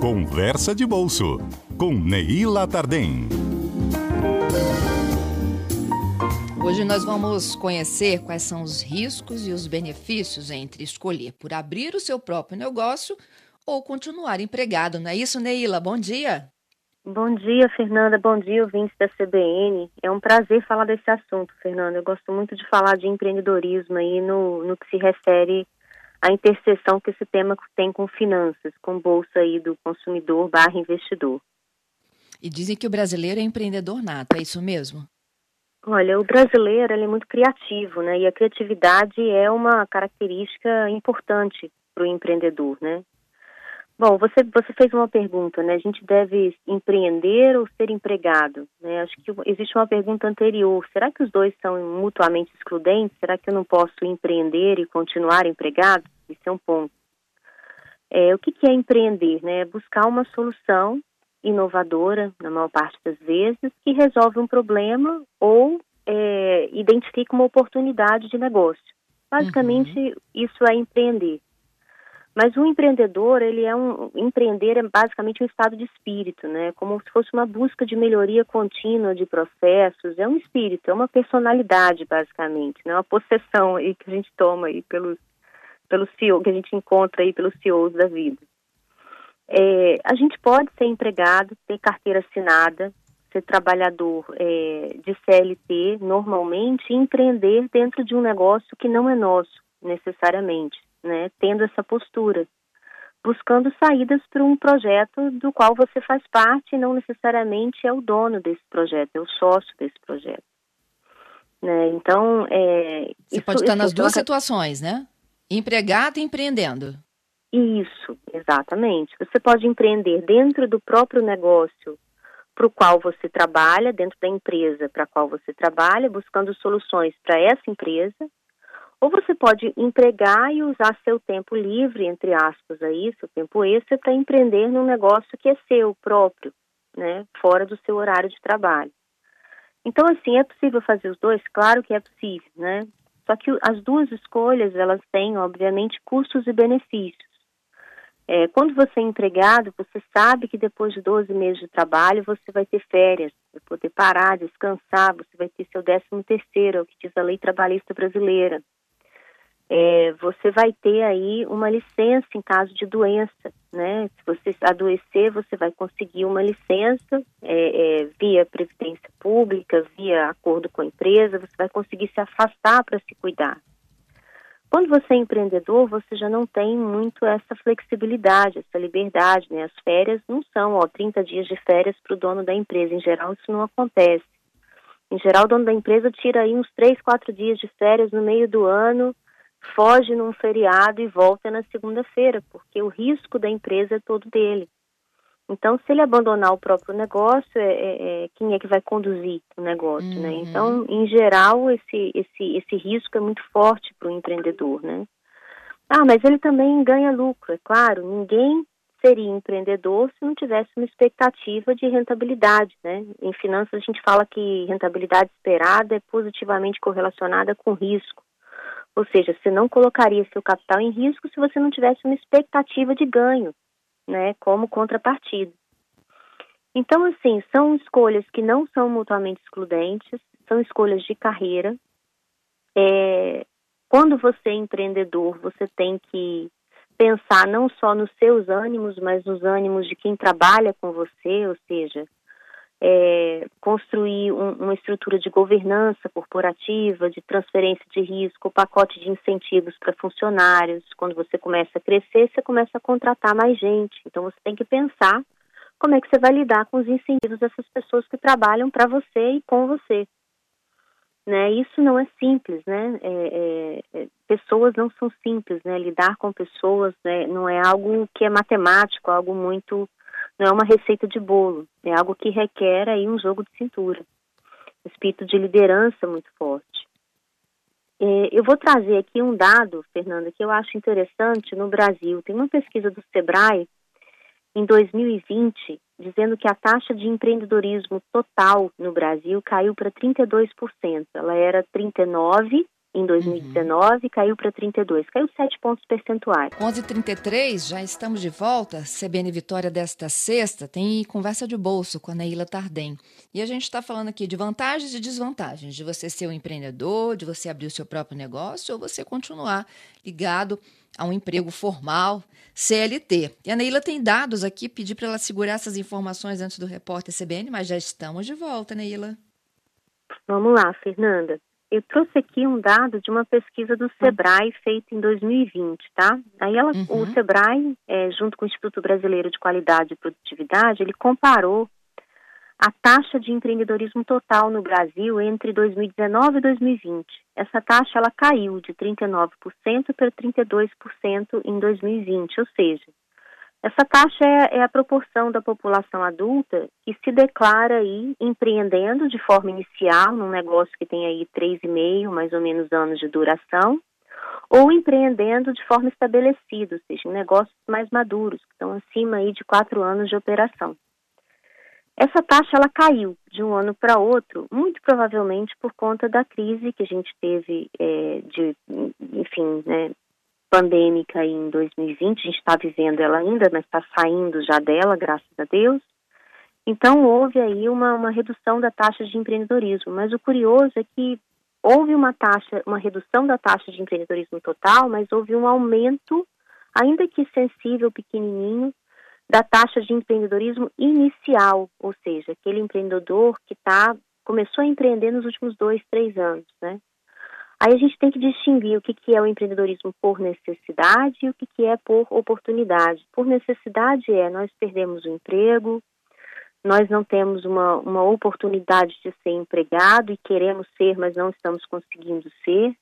Conversa de Bolso, com Neila Tardem. Hoje nós vamos conhecer quais são os riscos e os benefícios entre escolher por abrir o seu próprio negócio ou continuar empregado. Não é isso, Neila? Bom dia. Bom dia, Fernanda. Bom dia, ouvintes da CBN. É um prazer falar desse assunto, Fernanda. Eu gosto muito de falar de empreendedorismo aí no, no que se refere a interseção que esse tema tem com finanças, com bolsa aí do consumidor barra investidor. E dizem que o brasileiro é empreendedor nato, é isso mesmo? Olha, o brasileiro é muito criativo, né? E a criatividade é uma característica importante para o empreendedor, né? Bom, você, você fez uma pergunta, né? A gente deve empreender ou ser empregado? Né? Acho que existe uma pergunta anterior. Será que os dois são mutuamente excludentes? Será que eu não posso empreender e continuar empregado? Isso é um ponto. É, o que, que é empreender? Né? É buscar uma solução inovadora, na maior parte das vezes, que resolve um problema ou é, identifica uma oportunidade de negócio. Basicamente, uhum. isso é empreender. Mas o empreendedor, ele é um empreender é basicamente um estado de espírito, né? Como se fosse uma busca de melhoria contínua de processos, é um espírito, é uma personalidade basicamente, né? Uma possessão aí que a gente toma aí pelos pelo CEO, que a gente encontra aí pelos CEOs da vida. É, a gente pode ser empregado, ter carteira assinada, ser trabalhador é, de CLT normalmente e empreender dentro de um negócio que não é nosso necessariamente né, tendo essa postura, buscando saídas para um projeto do qual você faz parte e não necessariamente é o dono desse projeto, é o sócio desse projeto. Né? Então, é, você isso, pode estar nas duas situações, né? Empregado e empreendendo. Isso, exatamente. Você pode empreender dentro do próprio negócio para o qual você trabalha, dentro da empresa para a qual você trabalha, buscando soluções para essa empresa, ou você pode empregar e usar seu tempo livre, entre aspas, aí, seu tempo extra, para empreender num negócio que é seu próprio, né, fora do seu horário de trabalho. Então, assim, é possível fazer os dois? Claro que é possível, né? Só que as duas escolhas, elas têm, obviamente, custos e benefícios. É, quando você é empregado, você sabe que depois de 12 meses de trabalho, você vai ter férias, vai poder parar, descansar, você vai ter seu décimo terceiro, é o que diz a lei trabalhista brasileira é, você vai ter aí uma licença em caso de doença, né? Se você adoecer, você vai conseguir uma licença é, é, via previdência pública, via acordo com a empresa, você vai conseguir se afastar para se cuidar. Quando você é empreendedor, você já não tem muito essa flexibilidade, essa liberdade, né? As férias não são, ó, 30 dias de férias para o dono da empresa. Em geral, isso não acontece. Em geral, o dono da empresa tira aí uns 3, 4 dias de férias no meio do ano, foge num feriado e volta na segunda-feira, porque o risco da empresa é todo dele. Então, se ele abandonar o próprio negócio, é, é, é quem é que vai conduzir o negócio, né? uhum. né? Então, em geral, esse, esse, esse risco é muito forte para o empreendedor, né? Ah, mas ele também ganha lucro, é claro. Ninguém seria empreendedor se não tivesse uma expectativa de rentabilidade, né? Em finanças, a gente fala que rentabilidade esperada é positivamente correlacionada com risco. Ou seja, você não colocaria seu capital em risco se você não tivesse uma expectativa de ganho, né, como contrapartida. Então, assim, são escolhas que não são mutuamente excludentes, são escolhas de carreira. É, quando você é empreendedor, você tem que pensar não só nos seus ânimos, mas nos ânimos de quem trabalha com você, ou seja, é, construir um, uma estrutura de governança corporativa, de transferência de risco, pacote de incentivos para funcionários. Quando você começa a crescer, você começa a contratar mais gente. Então você tem que pensar como é que você vai lidar com os incentivos dessas pessoas que trabalham para você e com você. Né? Isso não é simples, né? É, é, é, pessoas não são simples, né? Lidar com pessoas né? não é algo que é matemático, algo muito não é uma receita de bolo, é algo que requer aí um jogo de cintura, um espírito de liderança muito forte. É, eu vou trazer aqui um dado, Fernanda, que eu acho interessante no Brasil. Tem uma pesquisa do Sebrae em 2020 dizendo que a taxa de empreendedorismo total no Brasil caiu para 32%. Ela era 39 em 2019 uhum. caiu para 32, caiu 7 pontos percentuais. 11:33 já estamos de volta. CBN Vitória desta sexta tem conversa de bolso com a Neila Tardem. E a gente está falando aqui de vantagens e desvantagens de você ser um empreendedor, de você abrir o seu próprio negócio ou você continuar ligado a um emprego formal, CLT. E a Neila tem dados aqui, pedi para ela segurar essas informações antes do repórter CBN, mas já estamos de volta, Neila. Vamos lá, Fernanda. Eu trouxe aqui um dado de uma pesquisa do Sebrae feita em 2020, tá? Aí ela, uhum. o Sebrae, é, junto com o Instituto Brasileiro de Qualidade e Produtividade, ele comparou a taxa de empreendedorismo total no Brasil entre 2019 e 2020. Essa taxa ela caiu de 39% para 32% em 2020, ou seja, essa taxa é, é, a proporção da população adulta que se declara aí empreendendo de forma inicial num negócio que tem aí três e meio, mais ou menos anos de duração, ou empreendendo de forma estabelecida, ou seja, em negócios mais maduros, que estão acima aí de quatro anos de operação. Essa taxa ela caiu de um ano para outro, muito provavelmente por conta da crise que a gente teve é, de, enfim, né, pandêmica em 2020, a gente está vivendo ela ainda, mas está saindo já dela, graças a Deus. Então houve aí uma, uma redução da taxa de empreendedorismo, mas o curioso é que houve uma taxa, uma redução da taxa de empreendedorismo total, mas houve um aumento, ainda que sensível, pequenininho, da taxa de empreendedorismo inicial, ou seja, aquele empreendedor que tá, começou a empreender nos últimos dois, três anos, né? Aí a gente tem que distinguir o que, que é o empreendedorismo por necessidade e o que, que é por oportunidade. Por necessidade é nós perdemos o emprego, nós não temos uma, uma oportunidade de ser empregado e queremos ser, mas não estamos conseguindo ser.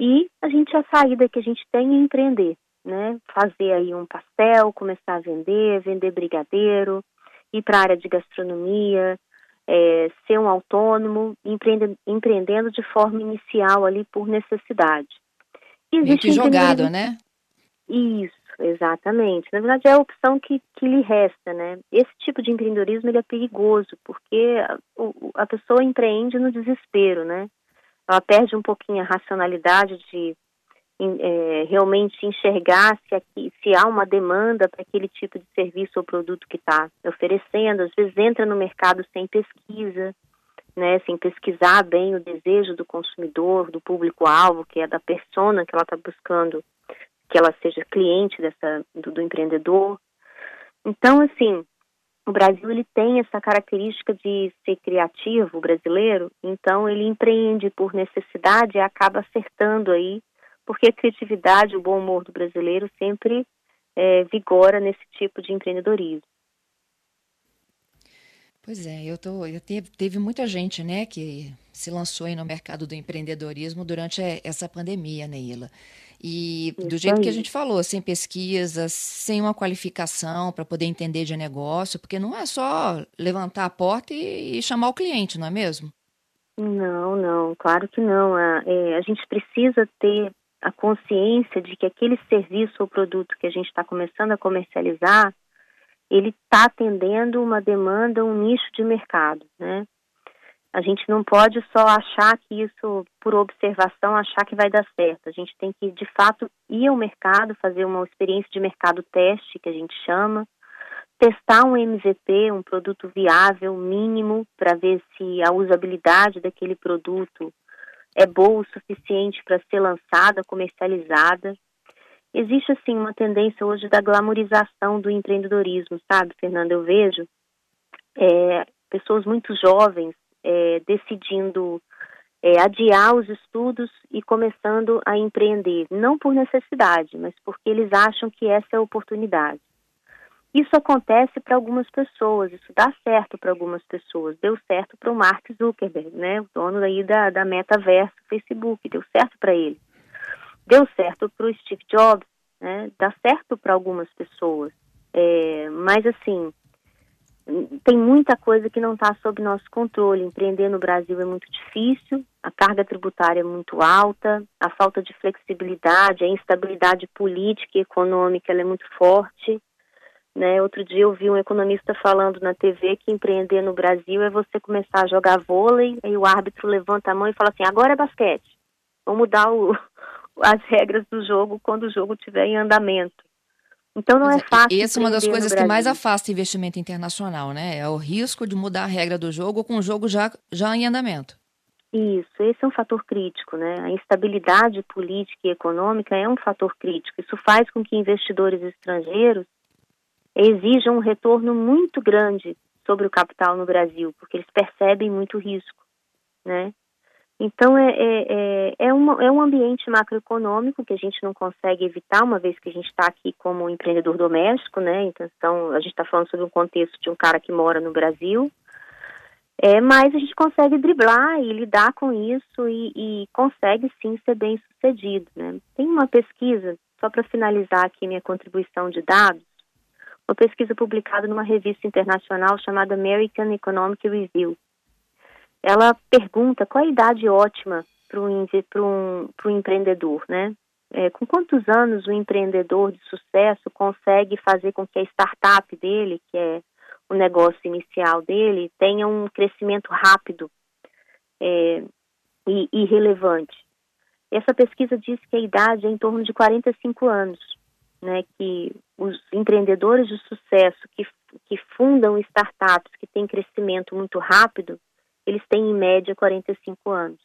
E a gente a saída que a gente tem é empreender, né? Fazer aí um pastel, começar a vender, vender brigadeiro, ir para a área de gastronomia, é, ser um autônomo, empreendendo, empreendendo de forma inicial ali por necessidade. Existe jogado, né? Isso, exatamente. Na verdade é a opção que, que lhe resta, né? Esse tipo de empreendedorismo ele é perigoso, porque a, a pessoa empreende no desespero, né? Ela perde um pouquinho a racionalidade de é, realmente enxergar se, aqui, se há uma demanda para aquele tipo de serviço ou produto que está oferecendo. Às vezes entra no mercado sem pesquisa, né, sem pesquisar bem o desejo do consumidor, do público-alvo, que é da persona que ela está buscando, que ela seja cliente dessa, do, do empreendedor. Então, assim, o Brasil ele tem essa característica de ser criativo, brasileiro, então ele empreende por necessidade e acaba acertando aí porque a criatividade, o bom humor do brasileiro sempre é, vigora nesse tipo de empreendedorismo. Pois é, eu tô, eu teve, teve muita gente, né, que se lançou aí no mercado do empreendedorismo durante essa pandemia, Neila. E Isso do jeito aí. que a gente falou, sem pesquisa, sem uma qualificação para poder entender de negócio, porque não é só levantar a porta e, e chamar o cliente, não é mesmo? Não, não, claro que não. A, é, a gente precisa ter a consciência de que aquele serviço ou produto que a gente está começando a comercializar, ele está atendendo uma demanda, um nicho de mercado, né? A gente não pode só achar que isso, por observação, achar que vai dar certo. A gente tem que, de fato, ir ao mercado, fazer uma experiência de mercado teste, que a gente chama, testar um MVP, um produto viável, mínimo, para ver se a usabilidade daquele produto é boa o suficiente para ser lançada, comercializada. Existe, assim, uma tendência hoje da glamorização do empreendedorismo, sabe, Fernanda? Eu vejo é, pessoas muito jovens é, decidindo é, adiar os estudos e começando a empreender, não por necessidade, mas porque eles acham que essa é a oportunidade. Isso acontece para algumas pessoas, isso dá certo para algumas pessoas. Deu certo para o Mark Zuckerberg, né, o dono aí da, da metaverso Facebook, deu certo para ele. Deu certo para o Steve Jobs, né, dá certo para algumas pessoas. É, mas assim, tem muita coisa que não está sob nosso controle. Empreender no Brasil é muito difícil, a carga tributária é muito alta, a falta de flexibilidade, a instabilidade política e econômica é muito forte. Né? Outro dia eu vi um economista falando na TV que empreender no Brasil é você começar a jogar vôlei, e o árbitro levanta a mão e fala assim, agora é basquete. vão mudar o, as regras do jogo quando o jogo estiver em andamento. Então não é, é fácil. Essa é uma das coisas que mais afasta investimento internacional, né? É o risco de mudar a regra do jogo com o jogo já, já em andamento. Isso, esse é um fator crítico, né? A instabilidade política e econômica é um fator crítico. Isso faz com que investidores estrangeiros exijam um retorno muito grande sobre o capital no Brasil, porque eles percebem muito risco, né? Então, é, é, é, é, uma, é um ambiente macroeconômico que a gente não consegue evitar, uma vez que a gente está aqui como empreendedor doméstico, né? Então, a gente está falando sobre um contexto de um cara que mora no Brasil, é, mas a gente consegue driblar e lidar com isso e, e consegue sim ser bem sucedido, né? Tem uma pesquisa, só para finalizar aqui minha contribuição de dados, uma pesquisa publicada numa revista internacional chamada American Economic Review, ela pergunta qual a idade ótima para um, um, empreendedor, né? É, com quantos anos o empreendedor de sucesso consegue fazer com que a startup dele, que é o negócio inicial dele, tenha um crescimento rápido é, e, e relevante? Essa pesquisa diz que a idade é em torno de 45 anos, né? Que os empreendedores de sucesso que, que fundam startups que têm crescimento muito rápido, eles têm em média 45 anos.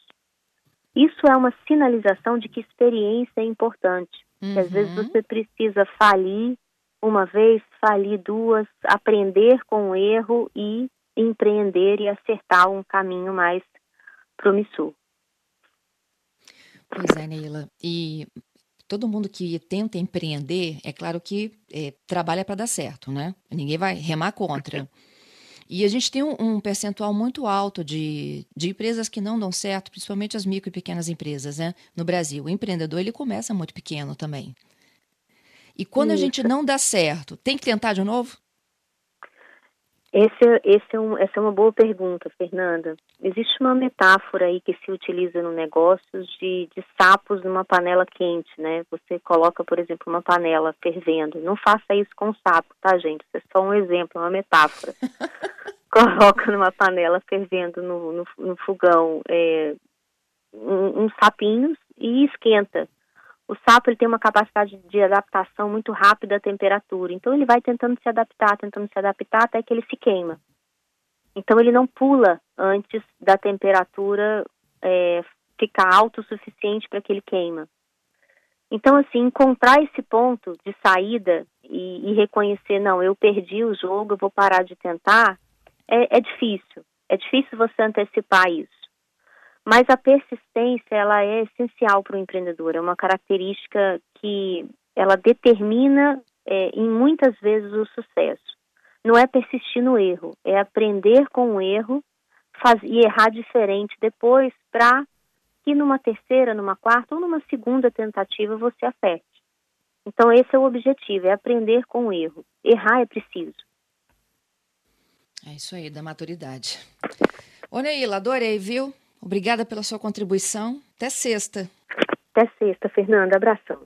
Isso é uma sinalização de que experiência é importante. Uhum. Que às vezes uhum. você precisa falir uma vez, falir duas, aprender com o erro e empreender e acertar um caminho mais promissor. Pois é, Neila. E todo mundo que tenta empreender, é claro que é, trabalha para dar certo, né? Ninguém vai remar contra. E a gente tem um, um, percentual muito alto de, de empresas que não dão certo, principalmente as micro e pequenas empresas, né? No Brasil. O empreendedor, ele começa muito pequeno também. E quando Isso. a gente não dá certo, tem que tentar de novo? Esse, esse é um, essa é uma boa pergunta, Fernanda. Existe uma metáfora aí que se utiliza no negócio de, de sapos numa panela quente, né? Você coloca, por exemplo, uma panela fervendo. Não faça isso com sapo, tá, gente? Isso é só um exemplo, uma metáfora. coloca numa panela fervendo no, no, no fogão é, uns um, um sapinhos e esquenta o sapo ele tem uma capacidade de adaptação muito rápida à temperatura. Então ele vai tentando se adaptar, tentando se adaptar até que ele se queima. Então ele não pula antes da temperatura é, ficar alto o suficiente para que ele queima. Então assim encontrar esse ponto de saída e, e, reconhecer não, eu perdi o jogo, eu vou parar de tentar, é, é difícil. É difícil você antecipar isso. Mas a persistência, ela é essencial para o empreendedor, é uma característica que ela determina, é, em muitas vezes, o sucesso. Não é persistir no erro, é aprender com o erro faz, e errar diferente depois para que numa terceira, numa quarta ou numa segunda tentativa você acerte. Então esse é o objetivo, é aprender com o erro. Errar é preciso. É isso aí, da maturidade. Ô Neila, adorei, viu? Obrigada pela sua contribuição. Até sexta. Até sexta, Fernanda. Abração.